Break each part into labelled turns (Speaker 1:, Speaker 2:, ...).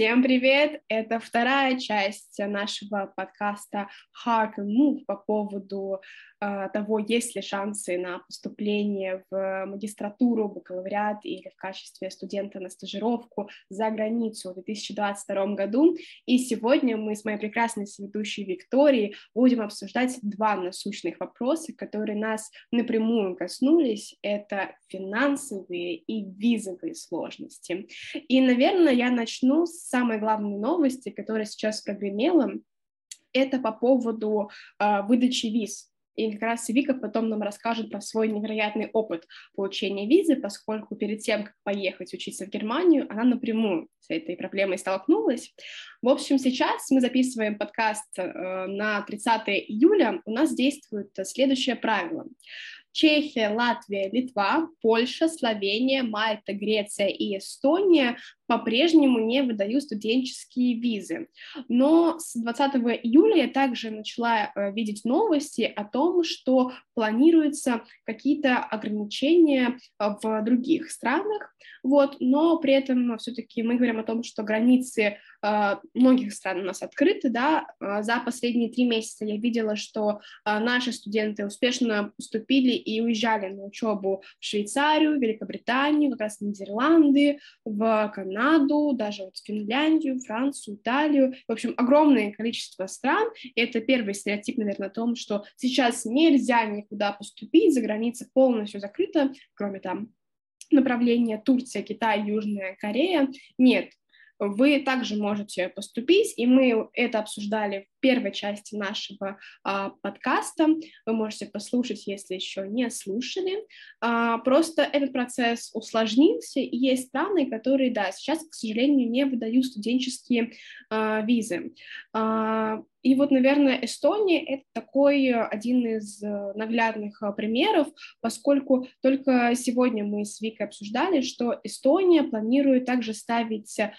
Speaker 1: Всем привет! Это вторая часть нашего подкаста Heart and Move по поводу э, того, есть ли шансы на поступление в магистратуру, бакалавриат или в качестве студента на стажировку за границу в 2022 году. И сегодня мы с моей прекрасной соведущей Викторией будем обсуждать два насущных вопроса, которые нас напрямую коснулись. Это финансовые и визовые сложности. И, наверное, я начну с самой главной новости, которая сейчас прогремела, это по поводу э, выдачи виз. И как раз Вика потом нам расскажет про свой невероятный опыт получения визы, поскольку перед тем, как поехать учиться в Германию, она напрямую с этой проблемой столкнулась. В общем, сейчас мы записываем подкаст э, на 30 июля. У нас действует следующее правило. Чехия, Латвия, Литва, Польша, Словения, Мальта, Греция и Эстония по-прежнему не выдают студенческие визы. Но с 20 июля я также начала э, видеть новости о том, что планируются какие-то ограничения э, в других странах, вот, но при этом все-таки мы говорим о том, что границы э, многих стран у нас открыты, да, за последние три месяца я видела, что наши студенты успешно поступили и уезжали на учебу в Швейцарию, Великобританию, как раз в Нидерланды, в Канаду, даже вот Финляндию, Францию, Италию. В общем, огромное количество стран. И это первый стереотип, наверное, о том, что сейчас нельзя никуда поступить, за границей полностью закрыта, кроме там направления Турция, Китай, Южная Корея. Нет, вы также можете поступить, и мы это обсуждали в первой части нашего а, подкаста. Вы можете послушать, если еще не слушали. А, просто этот процесс усложнился, и есть страны, которые, да, сейчас, к сожалению, не выдают студенческие а, визы. А, и вот, наверное, Эстония — это такой э, один из э, наглядных э, примеров, поскольку только сегодня мы с Викой обсуждали, что Эстония планирует также ставить э,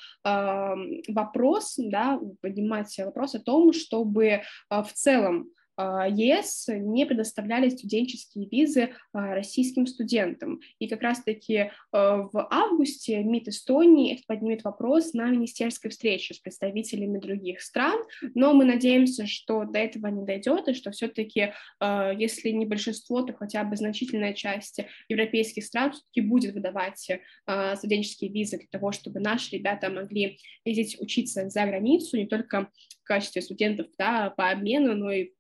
Speaker 1: вопрос, да, поднимать вопрос о том, чтобы в целом ЕС не предоставляли студенческие визы а, российским студентам. И как раз-таки а, в августе МИД Эстонии поднимет вопрос на министерской встрече с представителями других стран, но мы надеемся, что до этого не дойдет, и что все-таки, если не большинство, то хотя бы значительная часть европейских стран все-таки будет выдавать студенческие визы для того, чтобы наши ребята могли ездить учиться за границу, не только в качестве студентов да, по обмену, но и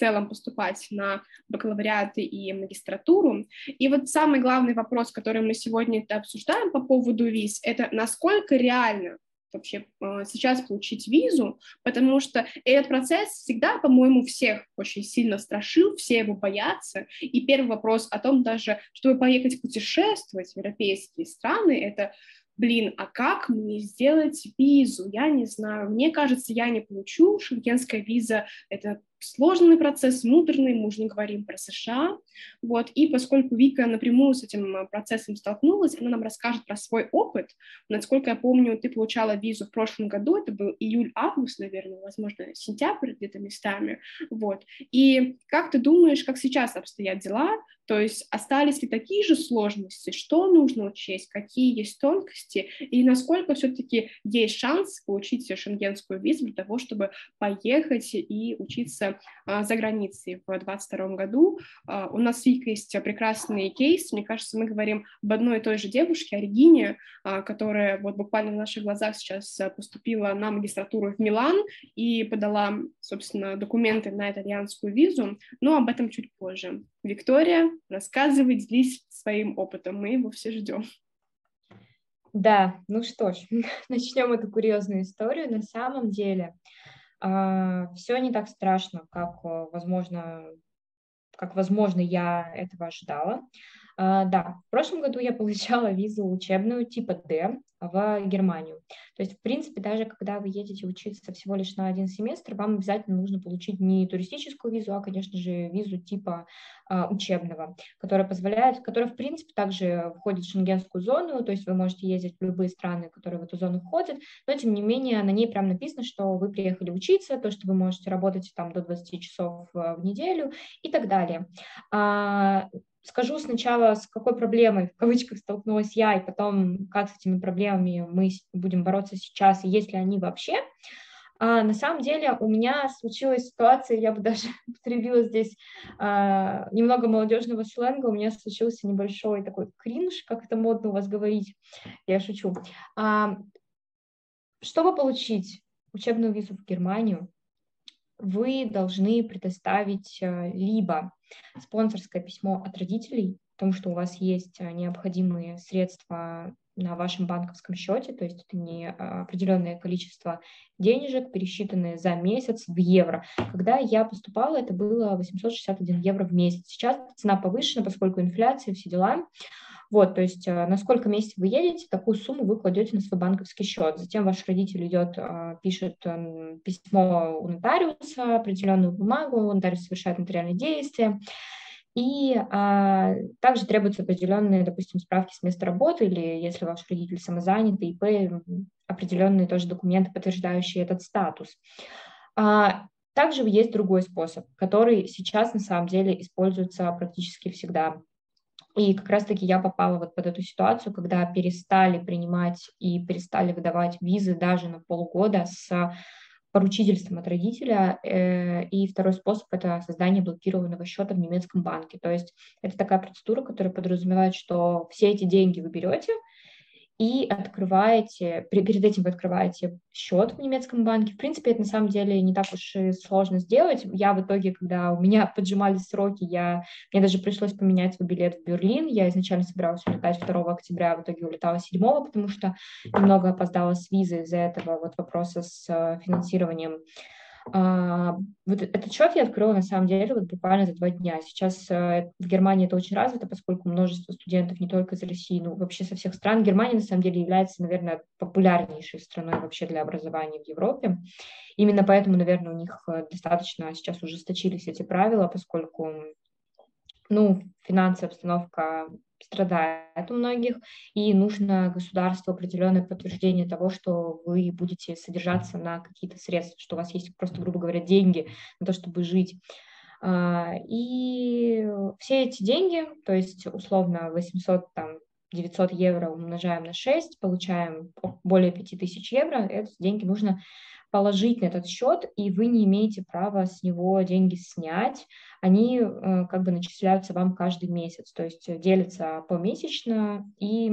Speaker 1: целом поступать на бакалавриаты и магистратуру. И вот самый главный вопрос, который мы сегодня обсуждаем по поводу виз, это насколько реально вообще э, сейчас получить визу, потому что этот процесс всегда, по-моему, всех очень сильно страшил, все его боятся. И первый вопрос о том даже, чтобы поехать путешествовать в европейские страны, это блин, а как мне сделать визу? Я не знаю. Мне кажется, я не получу. Шенгенская виза — это сложный процесс, муторный, мы уже не говорим про США, вот, и поскольку Вика напрямую с этим э, процессом столкнулась, она нам расскажет про свой опыт, насколько я помню, ты получала визу в прошлом году, это был июль-август, наверное, возможно, сентябрь где-то местами, вот, и как ты думаешь, как сейчас обстоят дела, то есть остались ли такие же сложности, что нужно учесть, какие есть тонкости, и насколько все-таки есть шанс получить шенгенскую визу для того, чтобы поехать и учиться а, за границей в 2022 году. А, у нас с Викой есть прекрасный кейс. Мне кажется, мы говорим об одной и той же девушке, о Регине, а, которая вот буквально в наших глазах сейчас поступила на магистратуру в Милан и подала, собственно, документы на итальянскую визу, но об этом чуть позже. Виктория, рассказывай, делись своим опытом, мы его все ждем.
Speaker 2: Да, ну что ж, начнем эту курьезную историю. На самом деле, а, все не так страшно, как, э, возможно, как, возможно, я этого ожидала. А, да, в прошлом году я получала визу учебную типа D в Германию. То есть, в принципе, даже когда вы едете учиться всего лишь на один семестр, вам обязательно нужно получить не туристическую визу, а, конечно же, визу типа а, учебного, которая позволяет, которая, в принципе, также входит в шенгенскую зону, то есть вы можете ездить в любые страны, которые в эту зону входят, но, тем не менее, на ней прям написано, что вы приехали учиться, то, что вы можете работать там до 20 часов в неделю и так далее. А, скажу сначала, с какой проблемой, в кавычках, столкнулась я, и потом, как с этими проблемами мы будем бороться сейчас, и есть ли они вообще. А на самом деле у меня случилась ситуация, я бы даже употребила здесь а, немного молодежного сленга, у меня случился небольшой такой кринж, как это модно у вас говорить, я шучу. А, чтобы получить учебную визу в Германию, вы должны предоставить э, либо спонсорское письмо от родителей, потому что у вас есть э, необходимые средства на вашем банковском счете, то есть это не а, определенное количество денежек, пересчитанные за месяц в евро. Когда я поступала, это было 861 евро в месяц. Сейчас цена повышена, поскольку инфляция, все дела. Вот, то есть э, на сколько месяцев вы едете, такую сумму вы кладете на свой банковский счет. Затем ваш родитель идет, а, пишет письмо у нотариуса, определенную бумагу, нотариус совершает нотариальные действия. И а, также требуются определенные, допустим, справки с места работы или если ваш родитель самозанятый, ИП, определенные тоже документы, подтверждающие этот статус. А, также есть другой способ, который сейчас на самом деле используется практически всегда. И как раз-таки я попала вот под эту ситуацию, когда перестали принимать и перестали выдавать визы даже на полгода с поручительством от родителя. Э, и второй способ – это создание блокированного счета в немецком банке. То есть это такая процедура, которая подразумевает, что все эти деньги вы берете – и открываете, перед этим вы открываете счет в немецком банке. В принципе, это на самом деле не так уж и сложно сделать. Я в итоге, когда у меня поджимались сроки, я, мне даже пришлось поменять свой билет в Берлин. Я изначально собиралась улетать 2 октября, в итоге улетала 7, потому что немного опоздала с визой из-за этого вот вопроса с э, финансированием а, вот этот счет я открыла на самом деле вот буквально за два дня. Сейчас э, в Германии это очень развито, поскольку множество студентов не только из России, но вообще со всех стран. Германия на самом деле является, наверное, популярнейшей страной вообще для образования в Европе. Именно поэтому, наверное, у них э, достаточно сейчас ужесточились эти правила, поскольку ну, финансовая обстановка страдает у многих, и нужно государству определенное подтверждение того, что вы будете содержаться на какие-то средства, что у вас есть просто, грубо говоря, деньги на то, чтобы жить. А, и все эти деньги, то есть условно 800 там, 900 евро умножаем на 6, получаем более 5000 евро, эти деньги нужно положить на этот счет, и вы не имеете права с него деньги снять, они э, как бы начисляются вам каждый месяц, то есть делятся помесячно, и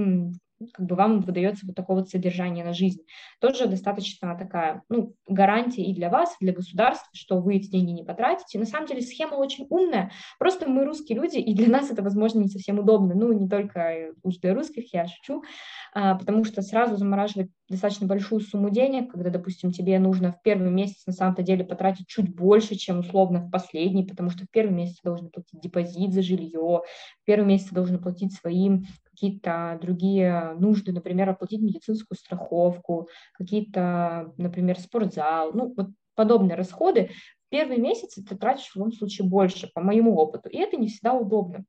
Speaker 2: как бы вам выдается вот такое вот содержание на жизнь. Тоже достаточно такая, ну, гарантия и для вас, и для государства, что вы эти деньги не потратите. На самом деле схема очень умная, просто мы русские люди, и для нас это, возможно, не совсем удобно, ну, не только уж для русских, я шучу, а, потому что сразу замораживать достаточно большую сумму денег, когда, допустим, тебе нужно в первый месяц на самом-то деле потратить чуть больше, чем условно в последний, потому что в первый месяц ты должен платить депозит за жилье, в первый месяц ты должен платить своим какие-то другие нужды, например, оплатить медицинскую страховку, какие-то, например, спортзал, ну, вот подобные расходы, в первый месяц ты тратишь в любом случае больше, по моему опыту, и это не всегда удобно.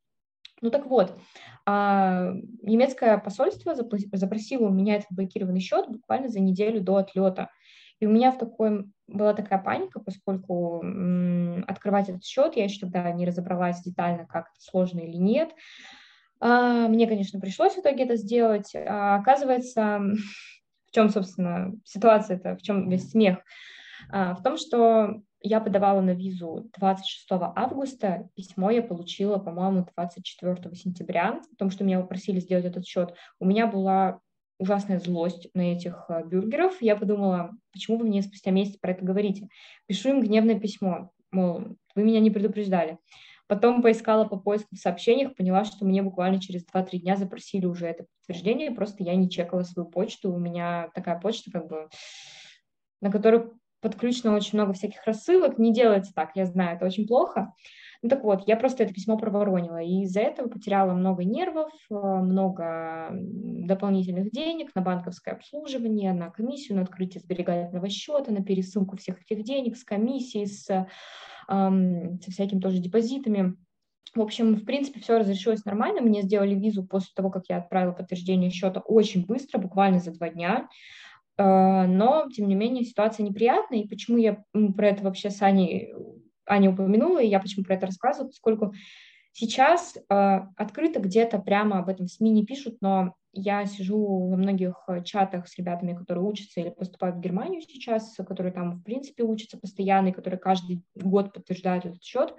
Speaker 2: Ну так вот, а, немецкое посольство запросило у меня этот блокированный счет буквально за неделю до отлета. И у меня в такой была такая паника, поскольку открывать этот счет, я еще тогда не разобралась детально, как это сложно или нет. А, мне, конечно, пришлось в итоге это сделать. А, оказывается, в чем, собственно, ситуация это, в чем весь смех? А, в том, что я подавала на визу 26 августа, письмо я получила, по-моему, 24 сентября, потому что меня попросили сделать этот счет. У меня была ужасная злость на этих бюргеров. Я подумала, почему вы мне спустя месяц про это говорите? Пишу им гневное письмо, мол, вы меня не предупреждали. Потом поискала по поиску в сообщениях, поняла, что мне буквально через 2-3 дня запросили уже это подтверждение, просто я не чекала свою почту. У меня такая почта, как бы, на которую подключено очень много всяких рассылок. Не делается так, я знаю, это очень плохо. Ну так вот, я просто это письмо проворонила, и из-за этого потеряла много нервов, э, много дополнительных денег на банковское обслуживание, на комиссию, на открытие сберегательного счета, на пересылку всех этих денег с комиссией, с со всякими тоже депозитами. В общем, в принципе, все разрешилось нормально. Мне сделали визу после того, как я отправила подтверждение счета очень быстро, буквально за два дня. А, но, тем не менее, ситуация неприятная. И почему я про это вообще с Аней, Аней упомянула, и я почему про это рассказываю, поскольку Сейчас э, открыто где-то прямо об этом в СМИ не пишут, но я сижу во многих э, чатах с ребятами, которые учатся или поступают в Германию сейчас, которые там, в принципе, учатся постоянно, и которые каждый год подтверждают этот счет.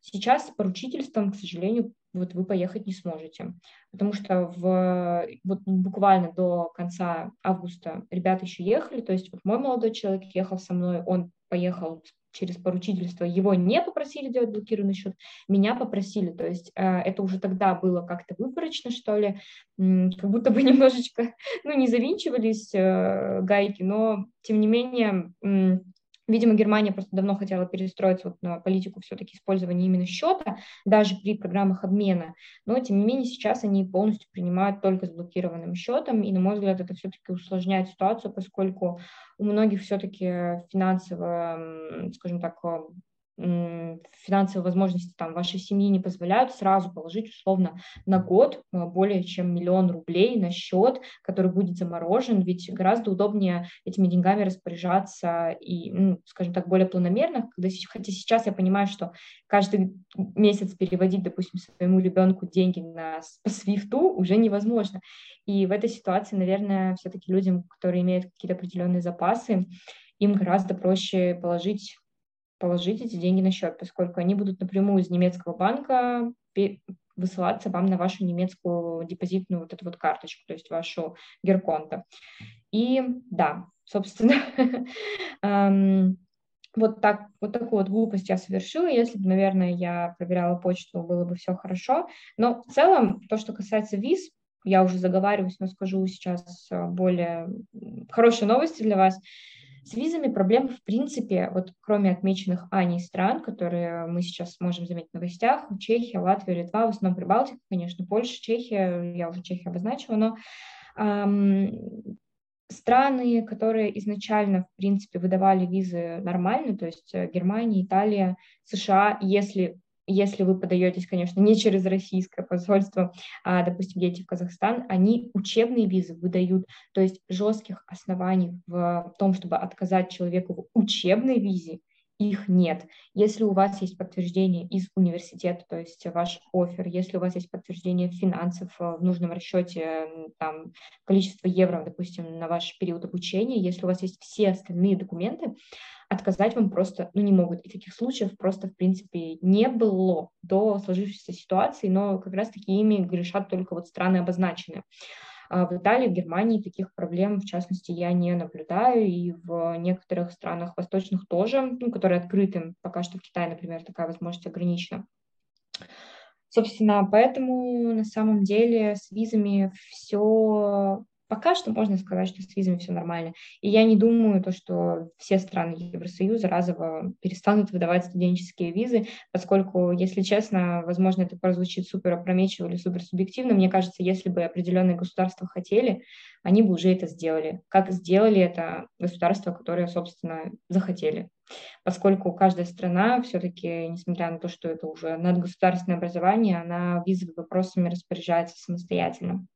Speaker 2: Сейчас с поручительством, к сожалению, вот вы поехать не сможете, потому что в, вот буквально до конца августа ребята еще ехали, то есть вот мой молодой человек ехал со мной, он поехал через поручительство, его не попросили делать блокированный счет, меня попросили, то есть э, это уже тогда было как-то выборочно, что ли, как будто бы немножечко, ну, не завинчивались э, гайки, но, тем не менее, Видимо, Германия просто давно хотела перестроиться вот на политику все-таки использования именно счета, даже при программах обмена. Но, тем не менее, сейчас они полностью принимают только с блокированным счетом. И, на мой взгляд, это все-таки усложняет ситуацию, поскольку у многих все-таки финансово, скажем так, финансовые возможности там вашей семьи не позволяют сразу положить условно на год э, более чем миллион рублей на счет, который будет заморожен, ведь гораздо удобнее этими деньгами распоряжаться и, ну, скажем так, более планомерно, когда, хотя сейчас я понимаю, что каждый месяц переводить, допустим, своему ребенку деньги на, по свифту уже невозможно. И в этой ситуации, наверное, все-таки людям, которые имеют какие-то определенные запасы, им гораздо проще положить положить эти деньги на счет, поскольку они будут напрямую из немецкого банка высылаться вам на вашу немецкую депозитную вот эту вот карточку, то есть вашу герконта. И да, собственно, вот так вот такую вот глупость я совершила. Если бы, наверное, я проверяла почту, было бы все хорошо. Но в целом, то, что касается виз, я уже заговариваюсь, но скажу сейчас э, более хорошие новости для вас. С визами проблем в принципе, вот кроме отмеченных Аней стран, которые мы сейчас можем заметить в новостях, Чехия, Латвия, Литва, в основном Прибалтика, конечно, Польша, Чехия, я уже Чехию обозначила, но эм, страны, которые изначально, в принципе, выдавали визы нормально, то есть э, Германия, Италия, США, если если вы подаетесь, конечно, не через российское посольство, а, допустим, едете в Казахстан, они учебные визы выдают, то есть жестких оснований в том, чтобы отказать человеку в учебной визе, их нет. Если у вас есть подтверждение из университета, то есть ваш офер, если у вас есть подтверждение финансов э, в нужном расчете, там, количество евро, допустим, на ваш период обучения, если у вас есть все остальные документы, отказать вам просто ну, не могут. И таких случаев просто, в принципе, не было до сложившейся ситуации, но как раз-таки ими грешат только вот страны обозначенные. А в Италии, в Германии таких проблем, в частности, я не наблюдаю, и в некоторых странах восточных тоже, ну, которые открыты, пока что в Китае, например, такая возможность ограничена. Собственно, поэтому на самом деле с визами все пока что можно сказать, что с визами все нормально. И я не думаю, то, что все страны Евросоюза разово перестанут выдавать студенческие визы, поскольку, если честно, возможно, это прозвучит супер опрометчиво или супер субъективно. Мне кажется, если бы определенные государства хотели, они бы уже это сделали. Как сделали это государства, которые, собственно, захотели. Поскольку каждая страна все-таки, несмотря на то, что это уже надгосударственное образование, она визовыми вопросами распоряжается самостоятельно.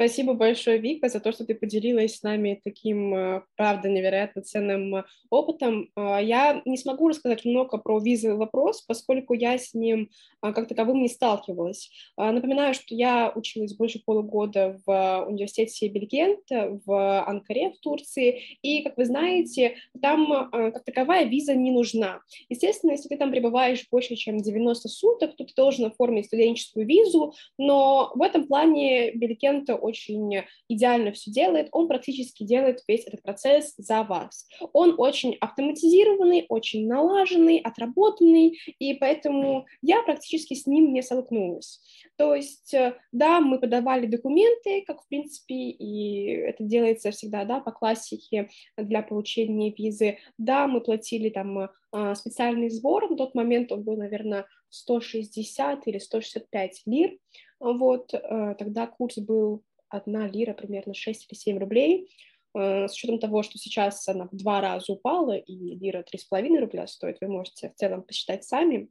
Speaker 1: Спасибо большое, Вика, за то, что ты поделилась с нами таким, э, правда, невероятно ценным э, опытом. А, я не смогу рассказать много про визовый вопрос, поскольку я с ним как таковым не сталкивалась. Напоминаю, что я училась больше полугода в университете Бельгент в Анкаре, в Турции, и, как вы знаете, там как таковая виза не нужна. Естественно, если ты там пребываешь больше, чем 90 суток, то ты должен оформить студенческую визу, но в этом плане Бельгент очень идеально все делает, он практически делает весь этот процесс за вас. Он очень автоматизированный, очень налаженный, отработанный, и поэтому я практически с ним не столкнулась. То есть, э, да, мы подавали документы, как в принципе, и это делается всегда, да, по классике для получения визы. Да, мы платили там а, специальный сбор, на тот момент он был, наверное, 160 или 165 лир, вот, э, тогда курс был одна лира примерно 6 или 7 рублей, э, с учетом того, что сейчас она в два раза упала, и лира 3,5 рубля стоит, вы можете в целом посчитать сами.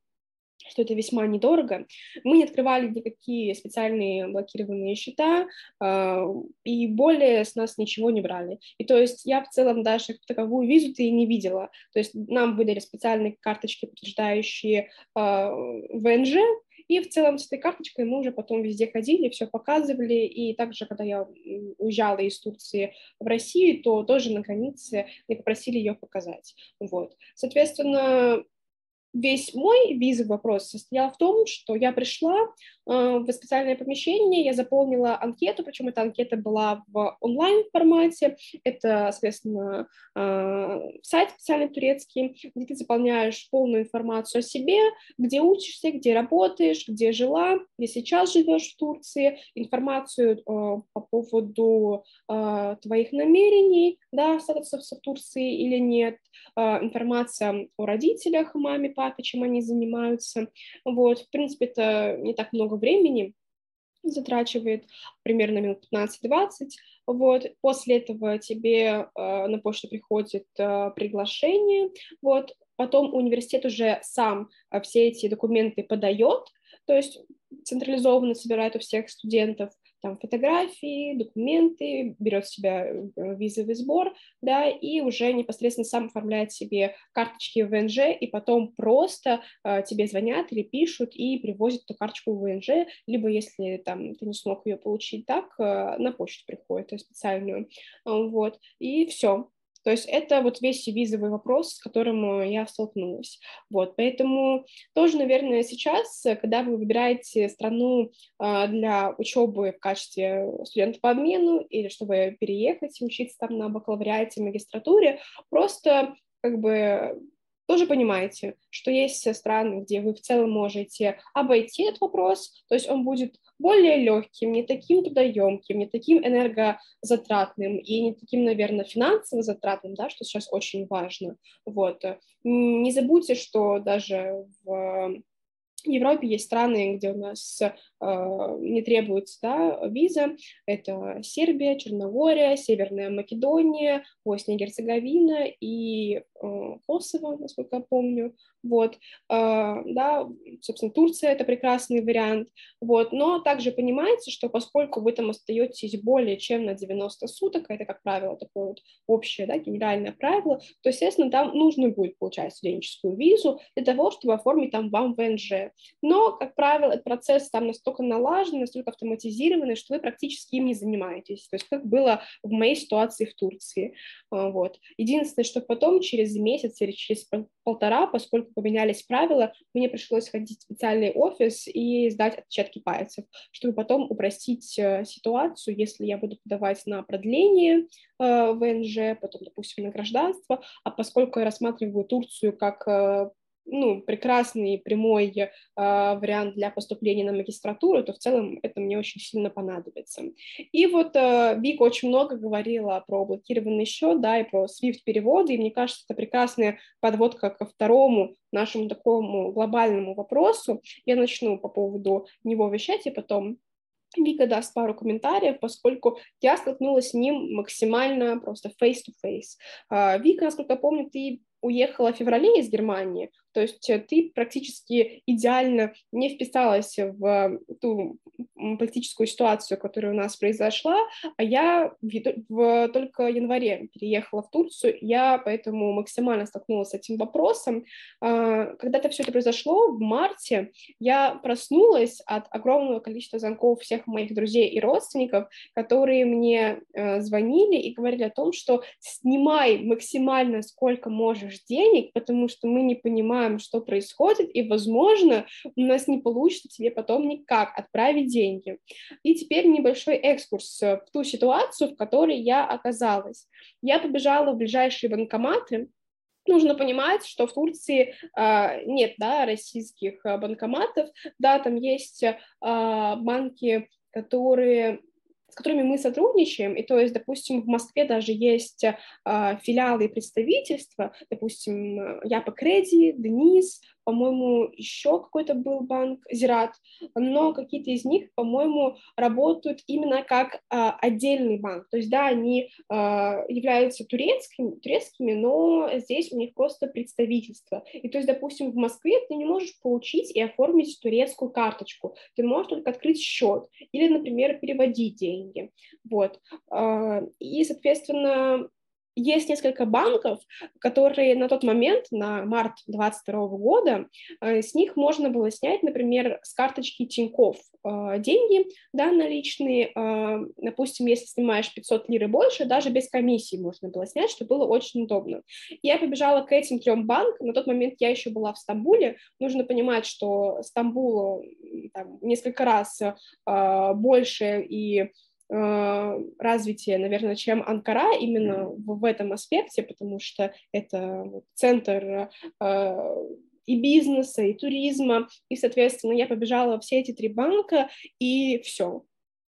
Speaker 1: что это весьма недорого. Мы не открывали никакие специальные блокированные счета, э, и более с нас ничего не брали. И то есть я в целом даже таковую визу-то и не видела. То есть нам выдали специальные карточки, подтверждающие э, ВНЖ, и в целом с этой карточкой мы уже потом везде ходили, все показывали. И также, когда я уезжала из Турции в Россию, то тоже на границе мне попросили ее показать. Вот. Соответственно, весь мой визовый вопрос состоял в том, что я пришла э, в специальное помещение, я заполнила анкету, причем эта анкета была в онлайн-формате, это, соответственно, э, сайт специальный турецкий, где ты заполняешь полную информацию о себе, где учишься, где работаешь, где жила, где сейчас живешь в Турции, информацию э, по поводу твоих намерений, да, статуса в Турции или нет, информация о родителях, маме, папе, папе, чем они занимаются. Вот, в принципе, это не так много времени затрачивает, примерно минут 15-20. Вот, после этого тебе э, на почту приходит э, приглашение, вот, потом университет уже сам э, все эти документы подает, то есть централизованно собирает у всех студентов, там фотографии, документы, берет в себя э, визовый сбор, да, и уже непосредственно сам оформляет себе карточки в ВНЖ, и потом просто э, тебе звонят или пишут и привозят эту карточку в ВНЖ, либо если там ты не смог ее получить так, э, на почту приходит, есть специальную, вот, и все, то есть это вот весь визовый вопрос, с которым э, я столкнулась. Вот, поэтому тоже, наверное, сейчас, э, когда вы выбираете страну а, для учебы в качестве студента по обмену или чтобы переехать и учиться там на бакалавриате, магистратуре, просто как бы тоже понимаете, что есть страны, где вы в целом можете обойти этот вопрос, то есть он будет более легким, не таким трудоемким, не таким энергозатратным и не таким, наверное, финансово затратным, да, что сейчас очень важно. Вот. Не забудьте, что даже в в Европе есть страны, где у нас э, не требуется да, виза. Это Сербия, Черногория, Северная Македония, Босния и Герцеговина и э, Косово, насколько я помню. Вот, э, да, собственно, Турция — это прекрасный вариант. Вот, но также понимаете, что поскольку вы там остаетесь более чем на 90 суток, это, как правило, такое вот общее, да, генеральное правило, то, естественно, там нужно будет получать студенческую визу для того, чтобы оформить там вам ВНЖ. Но, как правило, этот процесс там настолько налажен, настолько автоматизированный, что вы практически им не занимаетесь. То есть как было в моей ситуации в Турции. А, вот. Единственное, что потом, через месяц или через полтора, поскольку поменялись правила, мне пришлось ходить в специальный офис и сдать отпечатки пальцев, чтобы потом упростить э, ситуацию, если я буду подавать на продление э, ВНЖ, потом, допустим, на гражданство, а поскольку я рассматриваю Турцию как э, ну, прекрасный прямой э, вариант для поступления на магистратуру, то в целом это мне очень сильно понадобится. И вот э, Вика очень много говорила про блокированный счет, да, и про SWIFT-переводы, и мне кажется, это прекрасная подводка ко второму нашему такому глобальному вопросу. Я начну по поводу него вещать, и потом Вика даст пару комментариев, поскольку я столкнулась с ним максимально просто face-to-face. -face. Вика, насколько я помню, ты уехала в феврале из Германии, то есть э, ты практически идеально не вписалась в ту политическую ситуацию, которая у нас произошла, а я в, в, только январе переехала в Турцию, я поэтому максимально столкнулась с этим вопросом. А, когда это все это произошло, в марте, я проснулась от огромного количества звонков всех моих друзей и родственников, которые мне э, звонили и говорили о том, что снимай максимально сколько можешь денег, потому что мы не понимаем, понимаем, что происходит, и, возможно, у нас не получится тебе потом никак отправить деньги. И теперь небольшой экскурс в ту ситуацию, в которой я оказалась. Я побежала в ближайшие банкоматы, нужно понимать, что в Турции э, нет да, российских банкоматов, да, там есть э, банки, которые с которыми мы сотрудничаем, и то есть, допустим, в Москве даже есть э, филиалы и представительства, допустим, я по Креди, Денис, по-моему, еще какой-то был банк Зират, но какие-то из них, по-моему, работают именно как а, отдельный банк. То есть, да, они а, являются турецкими, турецкими, но здесь у них просто представительство. И то есть, допустим, в Москве ты не можешь получить и оформить турецкую карточку. Ты можешь только открыть счет или, например, переводить деньги. Вот. А, и, соответственно, есть несколько банков, которые на тот момент, на март 2022 года, э, с них можно было снять, например, с карточки Тинькофф э, деньги, да, наличные, э, допустим, если снимаешь 500 лир и больше, даже без комиссии можно было снять, что было очень удобно. Я побежала к этим трем банкам, на тот момент я еще была в Стамбуле, нужно понимать, что Стамбул там, несколько раз больше и развитие, наверное, чем Анкара именно в, в этом аспекте, потому что это центр э, и бизнеса, и туризма, и, соответственно, я побежала во все эти три банка, и все.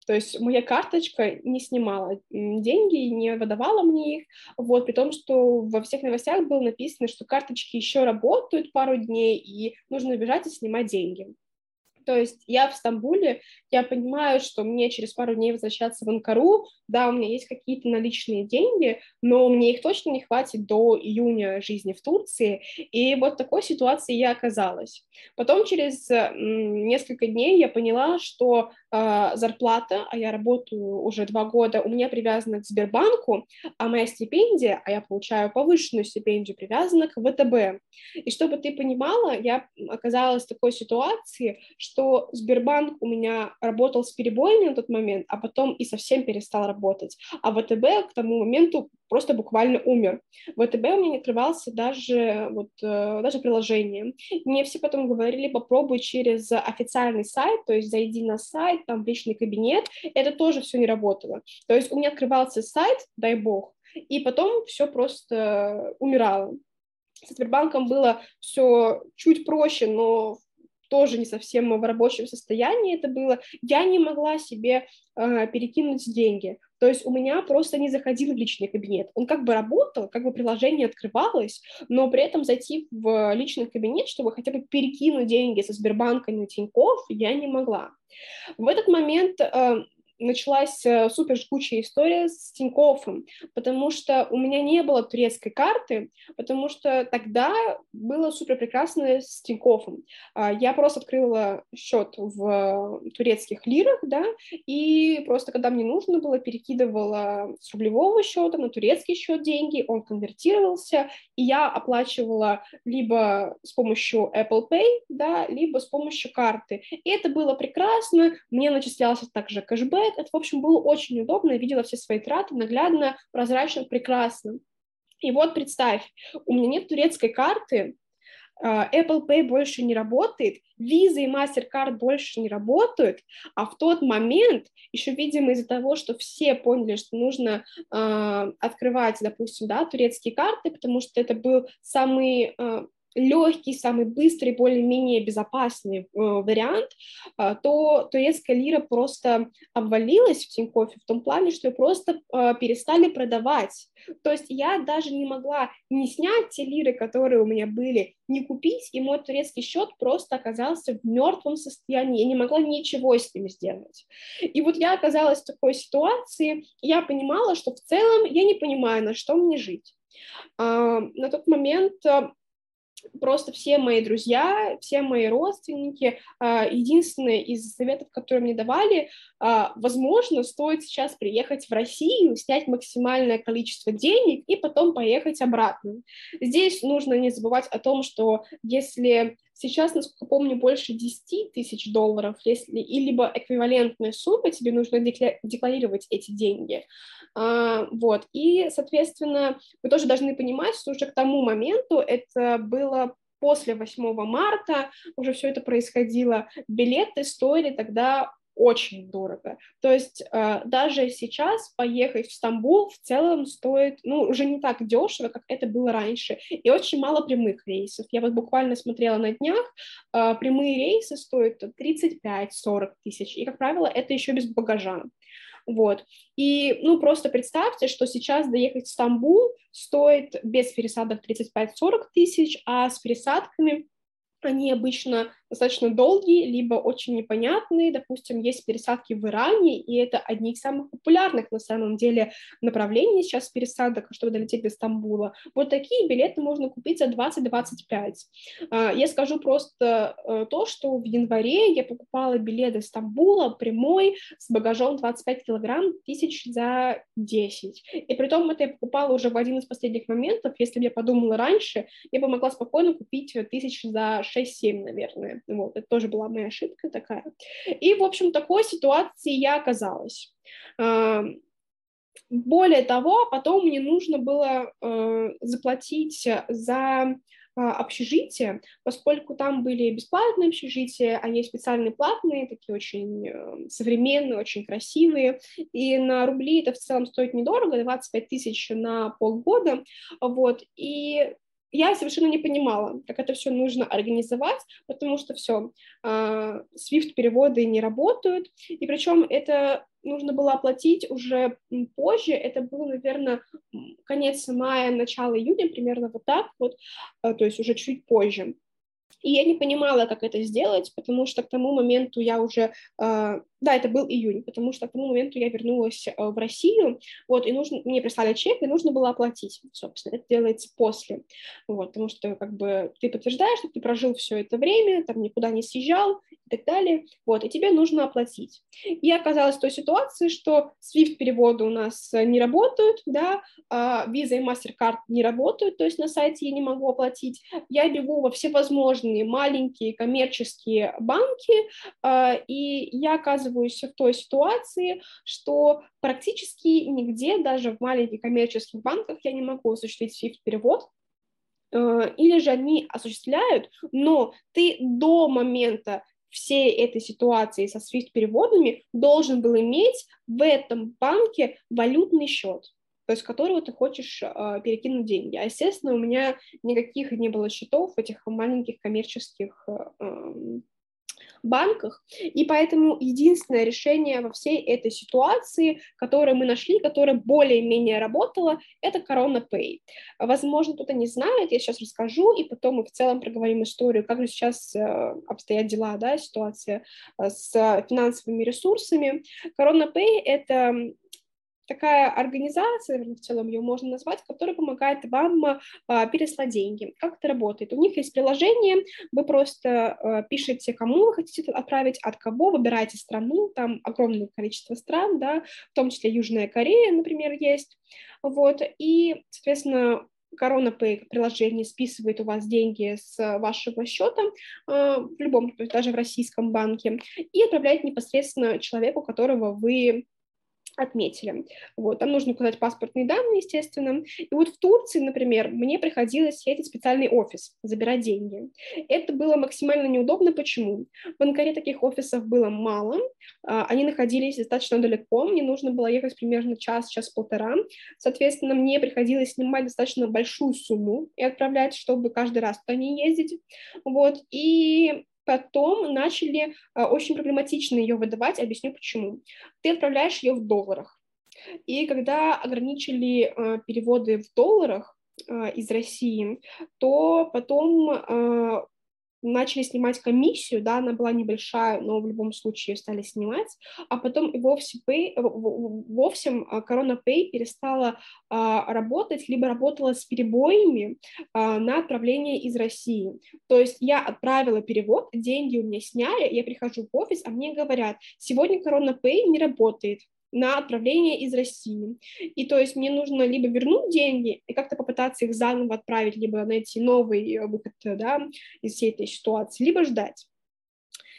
Speaker 1: То есть моя карточка не снимала деньги, не выдавала мне их, вот, при том, что во всех новостях было написано, что карточки еще работают пару дней, и нужно бежать и снимать деньги. То есть я в Стамбуле, я понимаю, что мне через пару дней возвращаться в Анкару, да, у меня есть какие-то наличные деньги, но мне их точно не хватит до июня жизни в Турции, и вот в такой ситуации я оказалась. Потом через несколько дней я поняла, что э, зарплата, а я работаю уже два года, у меня привязана к Сбербанку, а моя стипендия, а я получаю повышенную стипендию, привязана к ВТБ. И чтобы ты понимала, я оказалась в такой ситуации, что Сбербанк у меня работал с перебоями на тот момент, а потом и совсем перестал работать. А ВТБ к тому моменту просто буквально умер. ВТБ у меня не открывался даже, вот, э, даже приложение. Мне все потом говорили, попробуй через официальный сайт, то есть зайди на сайт, там в личный кабинет. Это тоже все не работало. То есть у меня открывался сайт, дай бог, и потом все просто умирало. С Сбербанком было все чуть проще, но тоже не совсем в рабочем состоянии это было, я не могла себе э, перекинуть деньги. То есть у меня просто не заходил в личный кабинет. Он как бы работал, как бы приложение открывалось, но при этом зайти в личный кабинет, чтобы хотя бы перекинуть деньги со Сбербанка на Тинькофф, я не могла. В этот момент э, началась э, супер жгучая история с Тиньковым, потому что у меня не было турецкой карты, потому что тогда было супер прекрасно с Тиньковым. А, я просто открыла счет в турецких лирах, да, и просто когда мне нужно было, перекидывала с рублевого счета на турецкий счет деньги, он конвертировался, и я оплачивала либо с помощью Apple Pay, да, либо с помощью карты. И это было прекрасно, мне начислялся также кэшбэк, сайт. Это, в общем, было очень удобно. Я видела все свои траты наглядно, прозрачно, прекрасно. И вот представь, у меня нет турецкой карты, а, Apple Pay больше не работает, Visa и MasterCard больше не работают, а в тот момент, еще, видимо, из-за того, что все поняли, что нужно э, открывать, допустим, да, турецкие карты, потому что это был самый э, легкий, самый быстрый, более-менее безопасный э, вариант, э, то турецкая лира просто обвалилась в Тинькоффе в том плане, что ее просто э, перестали продавать. То есть я даже не могла не снять те лиры, которые у меня были, не купить, и мой турецкий счет просто оказался в мертвом состоянии. Я не могла ничего с ним сделать. И вот я оказалась в такой ситуации, я понимала, что в целом я не понимаю, на что мне жить. На тот момент просто все мои друзья, все мои родственники, а, единственное из советов, которые мне давали, а, возможно, стоит сейчас приехать в Россию, снять максимальное количество денег и потом поехать обратно. Здесь нужно не забывать о том, что если Сейчас, насколько помню, больше 10 тысяч долларов, если и либо эквивалентная сумма, тебе нужно декларировать эти деньги. А, вот, и, соответственно, вы тоже должны понимать, что уже к тому моменту это было после 8 марта, уже все это происходило, билеты стоили тогда очень дорого. То есть э, даже сейчас поехать в Стамбул в целом стоит, ну, уже не так дешево, как это было раньше, и очень мало прямых рейсов. Я вот буквально смотрела на днях, э, прямые рейсы стоят 35-40 тысяч, и, как правило, это еще без багажа. Вот. И, ну, просто представьте, что сейчас доехать в Стамбул стоит без пересадок 35-40 тысяч, а с пересадками они обычно достаточно долгие, либо очень непонятные. Допустим, есть пересадки в Иране, и это одни из самых популярных на самом деле направлений сейчас пересадок, чтобы долететь до Стамбула. Вот такие билеты можно купить за 20-25. А, я скажу просто э, то, что в январе я покупала билет до Стамбула прямой с багажом 25 килограмм тысяч за 10. И при том это я покупала уже в один из последних моментов. Если бы я подумала раньше, я бы могла спокойно купить тысяч за 6-7, наверное. Вот, это тоже была моя ошибка такая. И, в общем, такой ситуации я оказалась. Более того, потом мне нужно было э, заплатить за общежитие, поскольку там были бесплатные общежития, а есть специальные платные, такие очень э, современные, очень красивые, и на рубли это в целом стоит недорого, 25 тысяч на полгода, вот, и я совершенно не понимала, как это все нужно организовать, потому что все, а, Swift переводы не работают, и причем это нужно было оплатить уже позже, это было, наверное, конец мая, начало июня, примерно вот так вот, а, то есть уже чуть позже. И я не понимала, как это сделать, потому что к тому моменту я уже, э, да, это был июнь, потому что к тому моменту я вернулась э, в Россию, вот, и нужно, мне прислали чек, и нужно было оплатить, собственно, это делается после, вот, потому что, как бы, ты подтверждаешь, что ты прожил все это время, там, никуда не съезжал и так далее, вот, и тебе нужно оплатить. И я оказалась в той ситуации, что SWIFT-переводы у нас не работают, да, э, Visa и MasterCard не работают, то есть на сайте я не могу оплатить, я бегу во все возможные маленькие коммерческие банки, а, и я оказываюсь в той ситуации, что практически нигде, даже в маленьких коммерческих банках, я не могу осуществить SWIFT-перевод, а, или же они осуществляют, но ты до момента всей этой ситуации со SWIFT-переводами должен был иметь в этом банке валютный счет то есть которого ты хочешь э, перекинуть деньги. А, естественно, у меня никаких не было счетов в этих маленьких коммерческих э, банках, и поэтому единственное решение во всей этой ситуации, которое мы нашли, которое более-менее работало, это Corona Pay. Возможно, кто-то не знает, я сейчас расскажу, и потом мы в целом проговорим историю, как же сейчас э, обстоят дела, да, ситуация э, с финансовыми ресурсами. Corona Pay — это такая организация, в целом ее можно назвать, которая помогает вам а, переслать деньги. Как это работает? У них есть приложение, вы просто а, пишете, кому вы хотите отправить, от кого, выбираете страну, там огромное количество стран, да, в том числе Южная Корея, например, есть, вот, и, соответственно, Corona Pay приложение списывает у вас деньги с вашего счета э, в любом, то есть даже в российском банке, и отправляет непосредственно человеку, которого вы отметили. Вот, там нужно указать паспортные данные, естественно. И вот в Турции, например, мне приходилось ездить в специальный офис, забирать деньги. Это было максимально неудобно. Почему? В Анкаре таких офисов было мало, а, они находились достаточно далеко, мне нужно было ехать примерно час, час-полтора. Соответственно, мне приходилось снимать достаточно большую сумму и отправлять, чтобы каждый раз туда не ездить. Вот, и потом начали э, очень проблематично ее выдавать, объясню почему. Ты отправляешь ее в долларах, и когда ограничили э, переводы в долларах э, из России, то потом начали снимать комиссию, да, она была небольшая, но в любом случае стали снимать, а потом и вовсе, pay, вовсе Corona Pay перестала а, работать, либо работала с перебоями а, на отправление из России. То есть я отправила перевод, деньги у меня сняли, я прихожу в офис, а мне говорят, сегодня Corona Pay не работает, на отправление из России. И то есть мне нужно либо вернуть деньги и как-то попытаться их заново отправить, либо найти новый э, выход да, из всей этой ситуации, либо ждать.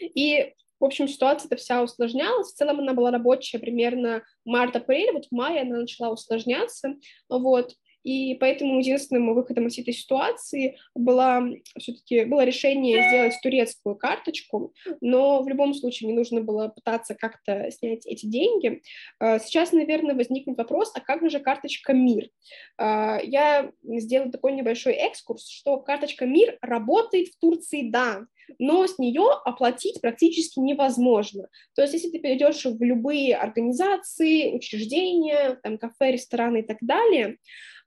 Speaker 1: И в общем, ситуация-то вся усложнялась. В целом она была рабочая примерно март-апрель, вот в мае она начала усложняться, вот. И поэтому единственным выходом из этой ситуации было все-таки было решение сделать турецкую карточку, но в любом случае мне нужно было пытаться как-то снять эти деньги. А, сейчас, наверное, возникнет вопрос, а как же карточка МИР? А, я сделала такой небольшой экскурс, что карточка МИР работает в Турции, да, но с нее оплатить практически невозможно. То есть, если ты перейдешь в любые организации, учреждения, там, кафе, рестораны и так далее,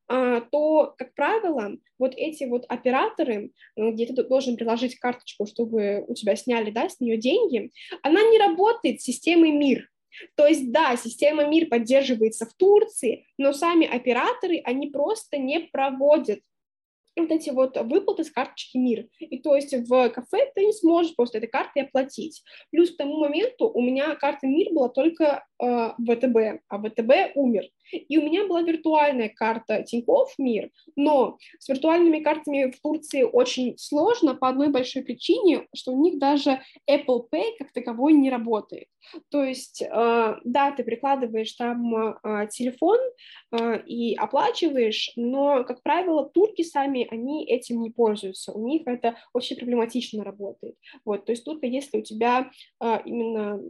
Speaker 1: то, как правило, вот эти вот операторы, где ты должен приложить карточку, чтобы у тебя сняли, да, с нее деньги, она не работает с системой МИР. То есть, да, система МИР поддерживается в Турции, но сами операторы, они просто не проводят вот эти вот выплаты с карточки МИР. И то есть в кафе ты не сможешь просто этой картой оплатить. Плюс к тому моменту у меня карта МИР была только ВТБ, а ВТБ умер. И у меня была виртуальная карта Тинькофф Мир, но с виртуальными картами в Турции очень сложно по одной большой причине, что у них даже Apple Pay как таковой не работает. То есть, э, да, ты прикладываешь там э, телефон и оплачиваешь, но, как правило, турки сами, они этим не пользуются. У них это очень проблематично работает. Вот, то есть только если у тебя именно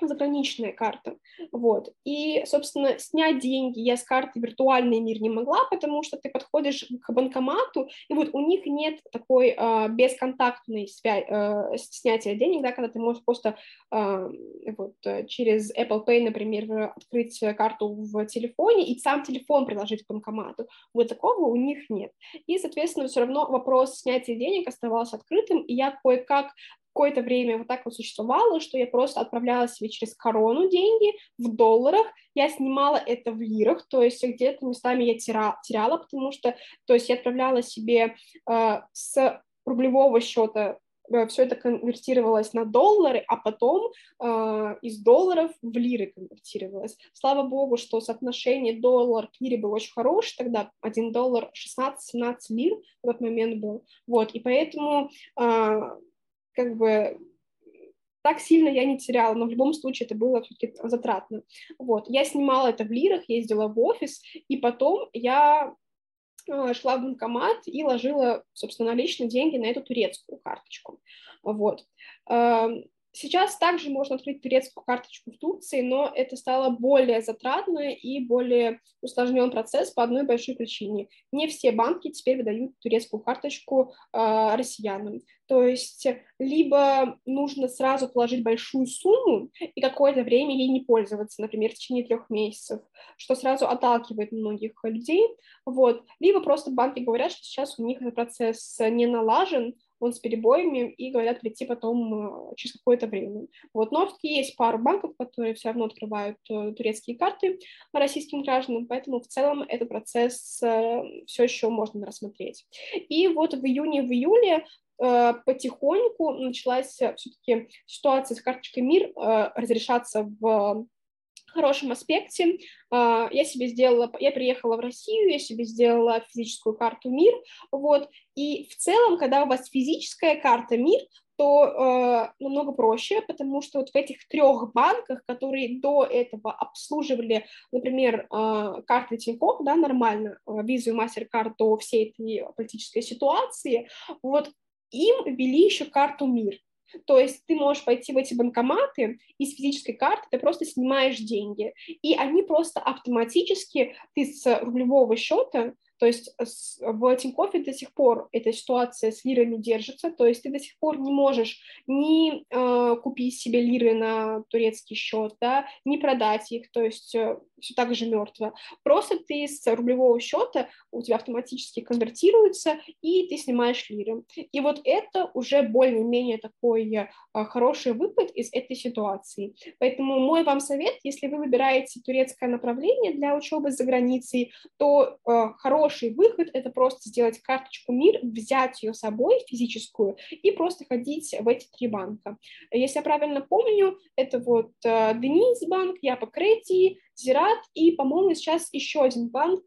Speaker 1: заграничная карта, вот, и, собственно, снять деньги я с карты виртуальный мир не могла, потому что ты подходишь к банкомату, и вот у них нет такой э, бесконтактной связи, э, снятия денег, да, когда ты можешь просто э, вот, через Apple Pay, например, открыть карту в телефоне и сам телефон приложить к банкомату, вот такого у них нет, и, соответственно, все равно вопрос снятия денег оставался открытым, и я кое-как какое-то время вот так вот существовало, что я просто отправляла себе через корону деньги в долларах, я снимала это в лирах, то есть где-то местами я теряла, теряла потому что, то есть я отправляла себе э, с рублевого счета э, все это конвертировалось на доллары, а потом э, из долларов в лиры конвертировалось. Слава богу, что соотношение доллар к лире было очень хорошее, тогда 1 доллар 16-17 лир в этот момент был. Вот, и поэтому э, как бы так сильно я не теряла, но в любом случае это было все-таки затратно. Вот, я снимала это в лирах, ездила в офис, и потом я а, шла в банкомат и ложила, собственно, наличные деньги на эту турецкую карточку. Вот. Сейчас также можно открыть турецкую карточку в Турции, но это стало более затратно и более усложнен процесс по одной большой причине. Не все банки теперь выдают турецкую карточку э, россиянам. То есть либо нужно сразу положить большую сумму и какое-то время ей не пользоваться, например, в течение трех месяцев, что сразу отталкивает многих людей, вот. либо просто банки говорят, что сейчас у них этот процесс не налажен, он с перебоями, и говорят прийти потом э, через какое-то время. Вот. Но есть пару банков, которые все равно открывают э, турецкие карты российским гражданам, поэтому в целом этот процесс э, все еще можно рассмотреть. И вот в июне, в июле потихоньку началась все-таки ситуация с карточкой МИР разрешаться в хорошем аспекте. А, я себе сделала, я приехала в Россию, я себе сделала физическую карту МИР, вот, и в целом, когда у вас физическая карта МИР, то э, намного проще, потому что вот в этих трех банках, которые до этого обслуживали, например, э, карты Тинькофф, да, нормально, э, визу и MasterCard до всей этой политической ситуации, вот им ввели еще карту МИР. То есть ты можешь пойти в эти банкоматы и с физической карты ты просто снимаешь деньги, и они просто автоматически, ты с рублевого счета то есть в Тинькоффе до сих пор эта ситуация с лирами держится, то есть ты до сих пор не можешь ни э, купить себе лиры на турецкий счет, да, ни продать их, то есть э, все так же мертво. Просто ты с рублевого счета у тебя автоматически конвертируется, и ты снимаешь лиры. И вот это уже более-менее такой э, хороший выход из этой ситуации. Поэтому мой вам совет, если вы выбираете турецкое направление для учебы за границей, то э, хороший выход — это просто сделать карточку МИР, взять ее с собой физическую и просто ходить в эти три банка. Если я правильно помню, это вот э, Денис банк, Япа Крети, Зират и, по-моему, сейчас еще один банк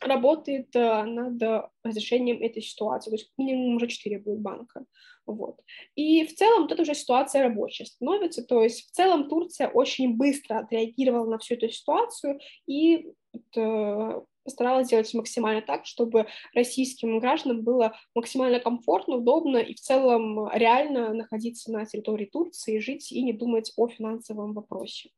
Speaker 1: работает э, над разрешением этой ситуации. То есть минимум уже четыре будет банка. Вот. И в целом вот эта уже ситуация рабочая становится, то есть в целом Турция очень быстро отреагировала на всю эту ситуацию и вот, постаралась сделать максимально так, чтобы российским гражданам было максимально комфортно, удобно и в целом реально находиться на территории Турции, жить и не думать о финансовом вопросе.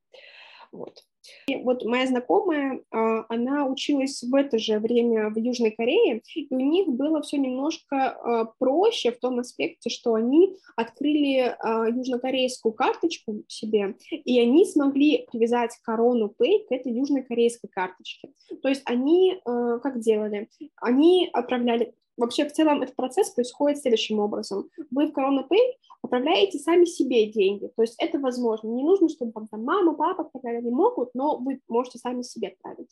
Speaker 1: Вот. И вот моя знакомая, а, она училась в это же время в Южной Корее, и у них было все немножко а, проще в том аспекте, что они открыли а, южнокорейскую карточку себе, и они смогли привязать корону Pay к этой южнокорейской карточке. То есть они как делали? Они отправляли Вообще, в целом, этот процесс происходит следующим образом. Вы в Corona Pay отправляете сами себе деньги, то есть это возможно. Не нужно, чтобы вам там мама, папа отправляли, они могут, но вы можете сами себе отправить.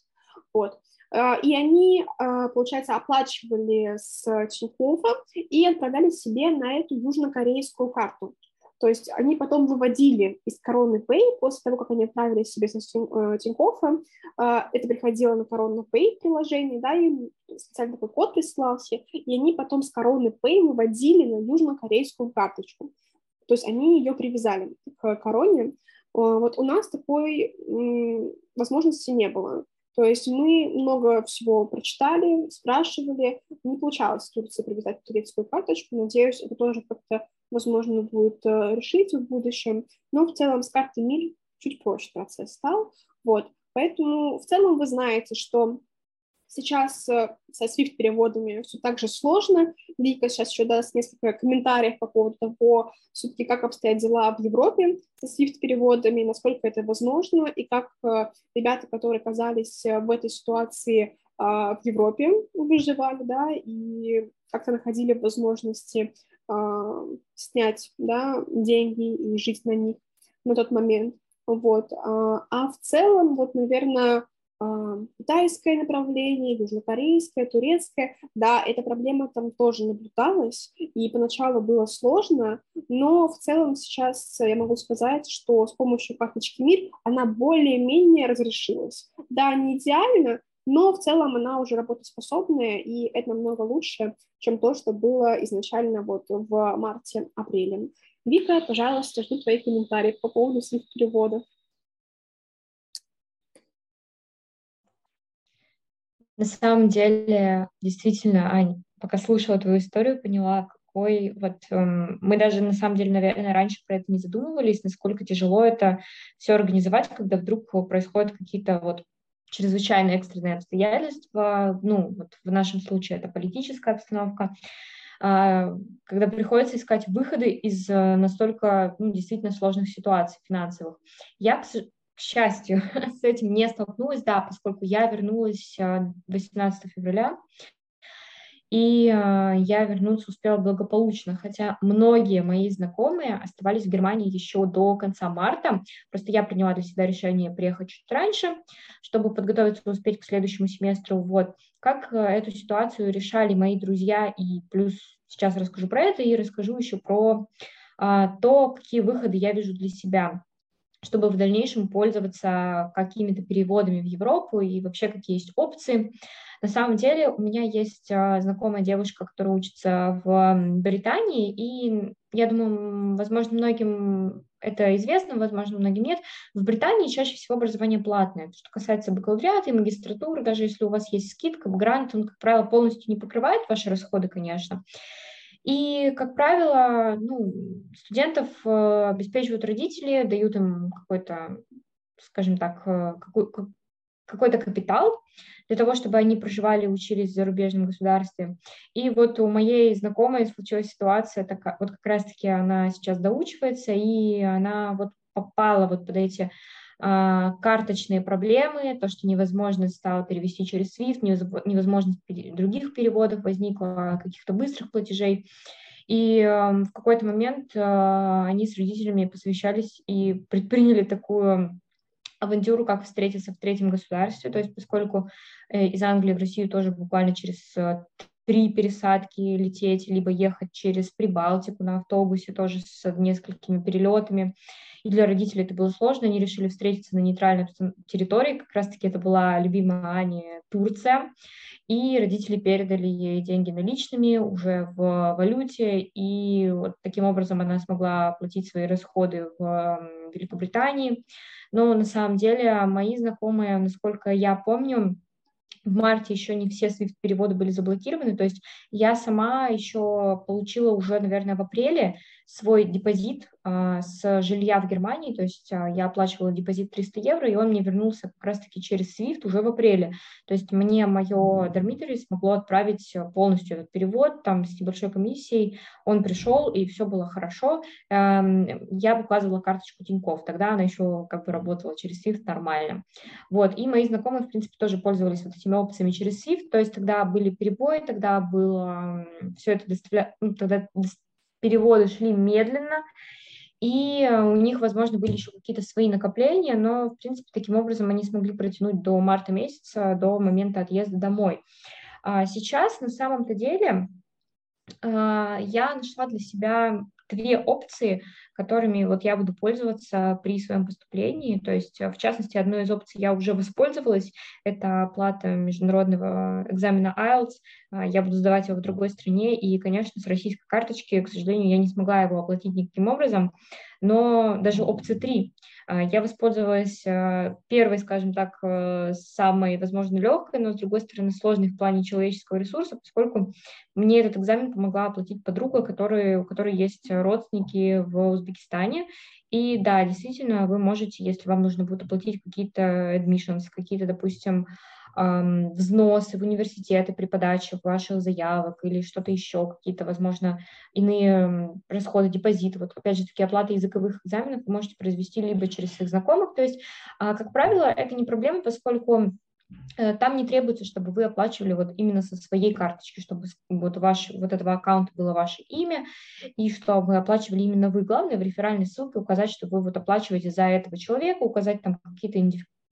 Speaker 1: Вот. А, и они, а, получается, оплачивали с Тинькоффа и отправляли себе на эту южнокорейскую карту. То есть они потом выводили из Короны Pay, после того, как они отправили себе со э, Тинькоффа, а, это приходило на Корону Pay приложение, да, им специально такой код присылался, и они потом с Короны Pay выводили на южнокорейскую карточку. То есть они ее привязали к короне. А, вот у нас такой возможности не было. То есть мы много всего прочитали, спрашивали, не получалось в Турции привязать турецкую карточку, надеюсь, это тоже как-то возможно будет э, решить в будущем, но в целом с картой МИР чуть проще процесс стал, вот, поэтому в целом вы знаете, что Сейчас э, со SWIFT-переводами все так же сложно. Вика сейчас еще даст несколько комментариев по поводу того, все-таки как обстоят дела в Европе со SWIFT-переводами, насколько это возможно, и как э, ребята, которые оказались в этой ситуации в Европе, выживали, да, и как-то находили возможности а, снять да, деньги и жить на них на тот момент. Вот. А, а в целом, вот, наверное, а, китайское направление, южнокорейское, турецкое, да, эта проблема там тоже наблюдалась, и поначалу было сложно, но в целом сейчас я могу сказать, что с помощью карточки МИР она более-менее разрешилась. Да, не идеально, но в целом она уже работоспособная, и это намного лучше, чем то, что было изначально вот в марте-апреле. Вика, пожалуйста, жду твои комментарии по поводу своих переводов.
Speaker 2: На самом деле, действительно, Ань, пока слушала твою историю, поняла, какой вот эм, мы даже на самом деле, наверное, раньше про это не задумывались, насколько тяжело это все организовать, когда вдруг происходят какие-то вот чрезвычайно экстренные обстоятельства, ну, вот в нашем случае это политическая обстановка, а, когда приходится искать выходы из э, настолько ну, действительно сложных ситуаций финансовых. Я, к счастью, с этим не столкнулась, да, поскольку я вернулась 18 э, февраля, и э, я вернуться успела благополучно, хотя многие мои знакомые оставались в Германии еще до конца марта. Просто я приняла для себя решение приехать чуть раньше, чтобы подготовиться успеть к следующему семестру. Вот как э, эту ситуацию решали мои друзья, и плюс сейчас расскажу про это и расскажу еще про то, какие выходы я вижу для себя чтобы в дальнейшем пользоваться какими-то переводами в Европу и вообще какие есть опции. На самом деле у меня есть а, знакомая девушка, которая учится в Британии, и я думаю, возможно, многим это известно, возможно, многим нет. В Британии чаще всего образование платное. Что касается бакалавриата и магистратуры, даже если у вас есть скидка, грант, он, как правило, полностью не покрывает ваши расходы, конечно. И, как правило, ну, студентов э, обеспечивают родители, дают им какой-то, скажем так, э, какой, какой-то капитал для того, чтобы они проживали учились в зарубежном государстве. И вот у моей знакомой случилась ситуация, такая, вот как раз-таки она сейчас доучивается, и она вот попала вот под эти карточные проблемы, то, что невозможно стало перевести через SWIFT, невозможность других переводов возникла, каких-то быстрых платежей. И э, в какой-то момент э, они с родителями посвящались и предприняли такую авантюру, как встретиться в третьем государстве, то есть поскольку э, из Англии в Россию тоже буквально через э, три пересадки лететь, либо ехать через Прибалтику на автобусе тоже с несколькими перелетами. И для родителей это было сложно, они решили встретиться на нейтральной территории, как раз-таки это была любимая Ани Турция, и родители передали ей деньги наличными уже в валюте, и вот таким образом она смогла оплатить свои расходы в Великобритании. Но на самом деле мои знакомые, насколько я помню, в марте еще не все SWIFT-переводы были заблокированы, то есть я сама еще получила уже, наверное, в апреле свой депозит а, с жилья в Германии, то есть а, я оплачивала депозит 300 евро, и он мне вернулся как раз-таки через SWIFT уже в апреле. То есть мне мое Dormitory смогло отправить полностью этот перевод, там с небольшой комиссией, он пришел, и все было хорошо. Эм, я показывала карточку Тинькофф, тогда она еще как бы работала через SWIFT нормально. Вот, и мои знакомые, в принципе, тоже пользовались вот этими опциями через SWIFT, то есть тогда были перебои, тогда было все это доставля... ну, тогда переводы шли медленно, и э, у них, возможно, были еще какие-то свои накопления, но, в принципе, таким образом они смогли протянуть до марта месяца, до момента отъезда домой. А сейчас, на самом-то деле, а, я нашла для себя две опции, которыми вот я буду пользоваться при своем поступлении. То есть, в частности, одной из опций я уже воспользовалась. Это оплата международного экзамена IELTS. А, я буду сдавать его в другой стране. И, конечно, с российской карточки, к сожалению, я не смогла его оплатить никаким образом. Но даже опция 3 а, я воспользовалась а, первой, скажем так, э, самой, возможно, легкой, но, с другой стороны, сложной в плане человеческого ресурса, поскольку мне этот экзамен помогла оплатить подруга, который, у которой есть родственники в Узбекистане. И да, действительно, вы можете, если вам нужно будет оплатить какие-то admissions, какие-то, допустим, взносы в университеты при подаче ваших заявок или что-то еще, какие-то, возможно, иные расходы, депозиты. Вот, опять же, таки оплаты языковых экзаменов вы можете произвести либо через своих знакомых. То есть, а, как правило, это не проблема, поскольку э, там не требуется, чтобы вы оплачивали вот именно со своей карточки, чтобы вот, ваш, вот этого аккаунта было ваше имя, и что вы оплачивали именно вы. Главное в реферальной ссылке указать, что вы вот оплачиваете за этого человека, указать там какие-то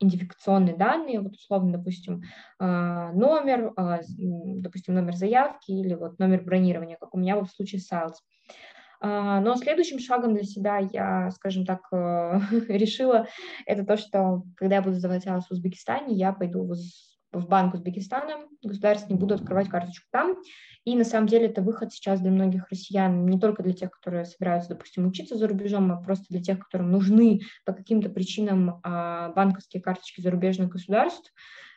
Speaker 2: идентификационные данные, вот условно, допустим, а, номер, а, допустим, номер заявки или вот номер бронирования, как у меня в случае Sales. А, но следующим шагом для себя я, скажем так, решила, это то, что когда я буду сдавать в Узбекистане, я пойду в в Банк Узбекистана, государственный, буду открывать карточку там. И на самом деле это выход сейчас для многих россиян, не только для тех, которые собираются, допустим, учиться за рубежом, а просто для тех, которым нужны по каким-то причинам а, банковские карточки зарубежных государств,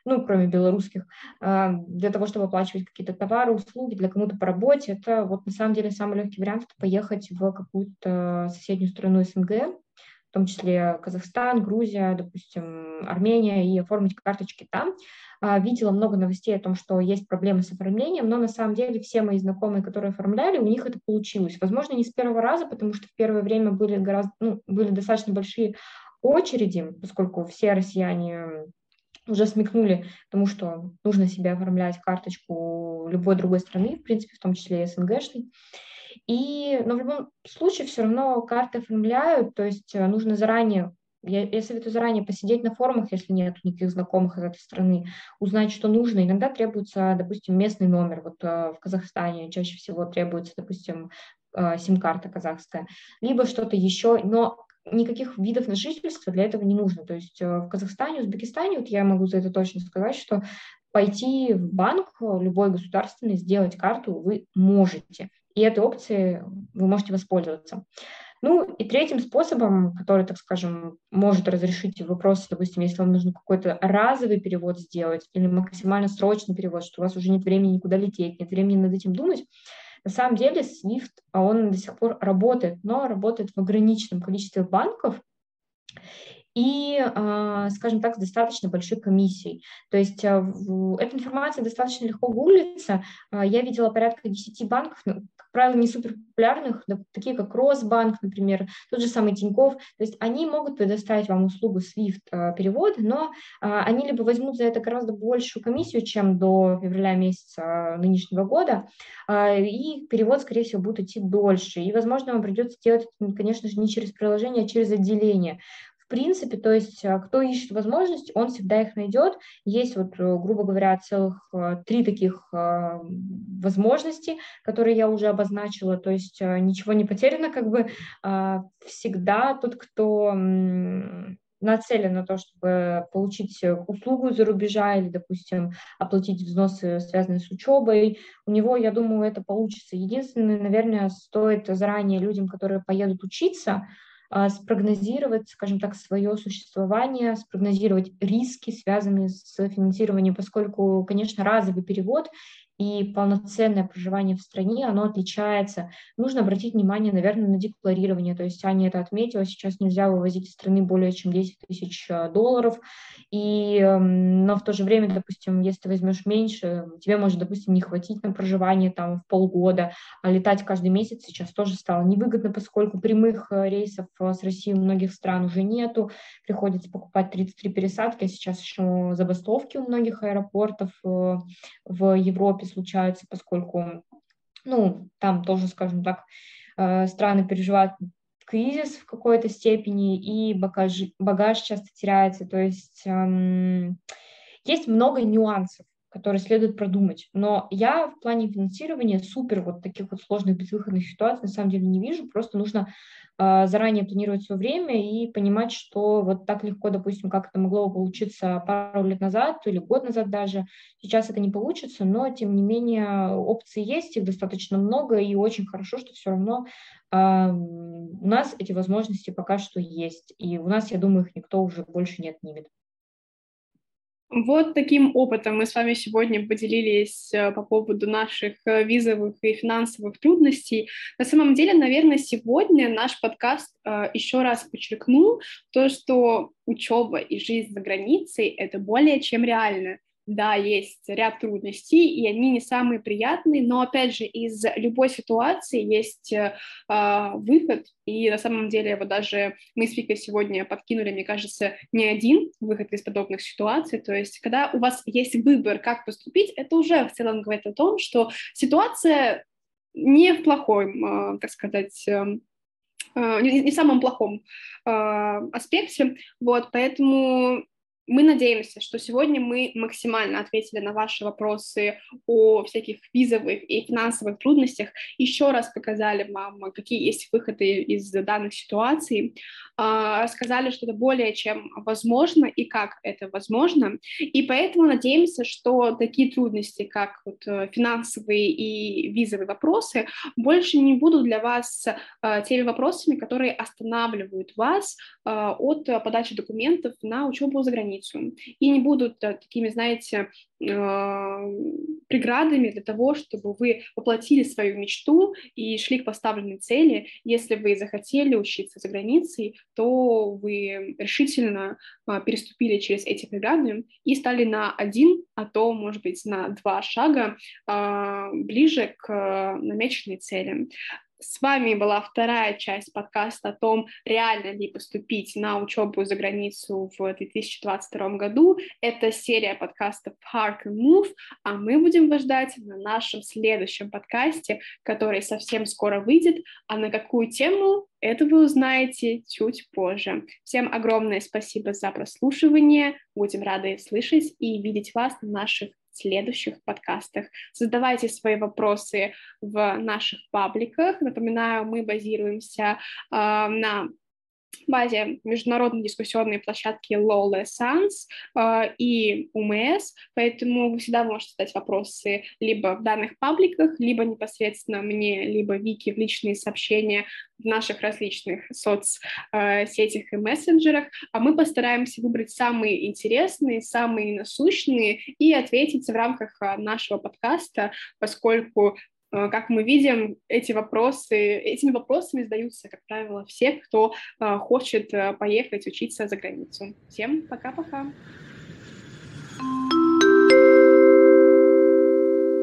Speaker 2: ну, кроме белорусских, а, для того, чтобы оплачивать какие-то товары, услуги, для кому-то по работе. Это вот на самом деле самый легкий вариант – это поехать в какую-то соседнюю страну СНГ, в том числе Казахстан, Грузия, допустим, Армения, и оформить карточки там. А, видела много новостей о том, что есть проблемы с оформлением, но на самом деле все мои знакомые, которые оформляли, у них это получилось. Возможно, не с первого раза, потому что в первое время были, гораздо, ну, были достаточно большие очереди, поскольку все россияне уже смекнули тому, что нужно себе оформлять карточку любой другой страны, в принципе, в том числе и СНГшной. И, но в любом случае все равно карты оформляют, то есть э, нужно заранее я, я советую заранее посидеть на форумах, если нет никаких знакомых из этой страны, узнать, что нужно. Иногда требуется, допустим, местный номер. Вот э, в Казахстане чаще всего требуется, допустим, э, сим-карта казахская, либо что-то еще, но никаких видов на жительство для этого не нужно. То есть в Казахстане, Узбекистане, вот я могу за это точно сказать, что пойти в банк любой государственный, сделать карту вы можете и этой опцией вы можете воспользоваться. Ну и третьим способом, который, так скажем, может разрешить вопрос, допустим, если вам нужно какой-то разовый перевод сделать или максимально срочный перевод, что у вас уже нет времени никуда лететь, нет времени над этим думать, на самом деле SWIFT, он до сих пор работает, но работает в ограниченном количестве банков, и, а, скажем так, с достаточно большой комиссией. То есть а, эта информация достаточно легко гуглится. А, я видела порядка 10 банков, ну, как правило, не супер популярных, такие как Росбанк, например, тот же самый Тиньков. То есть они могут предоставить вам услугу SWIFT перевода, но они либо возьмут за это гораздо большую комиссию, чем до февраля месяца нынешнего года, и перевод, скорее всего, будет идти дольше. И, возможно, вам придется делать, конечно же, не через приложение, а через отделение принципе, то есть а, кто ищет возможность, он всегда их найдет. Есть вот, э, грубо говоря, целых э, три таких а, возможности, которые я уже обозначила, то есть а, ничего не потеряно, как бы всегда тот, кто нацелен на то, чтобы получить услугу за рубежа или, допустим, оплатить взносы, связанные с учебой, у него, я думаю, это получится. Единственное, наверное, стоит заранее людям, которые поедут учиться, спрогнозировать, скажем так, свое существование, спрогнозировать риски, связанные с финансированием, поскольку, конечно, разовый перевод и полноценное проживание в стране, оно отличается. Нужно обратить внимание, наверное, на декларирование, то есть Аня это отметила, сейчас нельзя вывозить из страны более чем 10 тысяч э, долларов, и, эм, но в то же время, допустим, если ты возьмешь меньше, тебе может, допустим, не хватить на проживание там в полгода, а летать каждый месяц сейчас тоже стало невыгодно, поскольку прямых э, рейсов э, с Россией у многих стран уже нету, приходится покупать 33 пересадки, а сейчас еще забастовки у многих аэропортов в Европе случаются, поскольку, ну, там тоже, скажем так, страны переживают кризис в какой-то степени, и багаж, багаж часто теряется. То есть эм, есть много нюансов, которые следует продумать. Но я в плане финансирования супер вот таких вот сложных безвыходных ситуаций на самом деле не вижу. Просто нужно э, заранее планировать свое время и понимать, что вот так легко, допустим, как это могло получиться пару лет назад или год назад даже. Сейчас это не получится, но тем не менее опции есть, их достаточно много, и очень хорошо, что все равно э, у нас эти возможности пока что есть. И у нас, я думаю, их никто уже больше не отнимет.
Speaker 1: Вот таким опытом мы с вами сегодня поделились э, по поводу наших э, визовых и финансовых трудностей. На самом деле, наверное, сегодня наш подкаст э, еще раз подчеркнул то, что учеба и жизнь за границей — это более чем реально да, есть ряд трудностей, и они не самые приятные, но, опять же, из любой ситуации есть э, а, выход, и на самом деле вот даже мы с Викой сегодня подкинули, мне кажется, не один выход из подобных ситуаций, то есть когда у вас есть выбор, как поступить, это уже в целом говорит о том, что ситуация не в плохом, э, так сказать, э, не в самом плохом э, аспекте, вот, поэтому мы надеемся, что сегодня мы максимально ответили на ваши вопросы о всяких визовых и финансовых трудностях, еще раз показали вам, какие есть выходы из данных ситуаций, а, сказали, что это более чем возможно и как это возможно, и поэтому надеемся, что такие трудности, как вот э, финансовые и визовые вопросы, больше не будут для вас э, теми вопросами, которые останавливают вас э, от подачи документов на учебу за границей границу и не будут э, такими, знаете, а, преградами для того, чтобы вы воплотили свою мечту и шли к поставленной цели. Если вы захотели учиться за границей, то вы решительно а, переступили через эти преграды и стали на один, а то, может быть, на два шага а, ближе к намеченной цели. С вами была вторая часть подкаста о том, реально ли поступить на учебу за границу в 2022 году. Это серия подкастов Park and Move, а мы будем вас ждать на нашем следующем подкасте, который совсем скоро выйдет. А на какую тему, это вы узнаете чуть позже. Всем огромное спасибо за прослушивание. Будем рады слышать и видеть вас на наших следующих подкастах. Задавайте свои вопросы в наших пабликах. Напоминаю, мы базируемся э, на базе международной дискуссионной площадки Lola Sans э, и УМС, поэтому вы всегда можете задать вопросы либо в данных пабликах, либо непосредственно мне, либо Вики в личные сообщения в наших различных соцсетях и мессенджерах, а мы постараемся выбрать самые интересные, самые насущные и ответить в рамках нашего подкаста, поскольку Э, как мы видим, эти вопросы, этими вопросами задаются, как правило, все, кто э, хочет э, поехать учиться за границу. Всем пока-пока!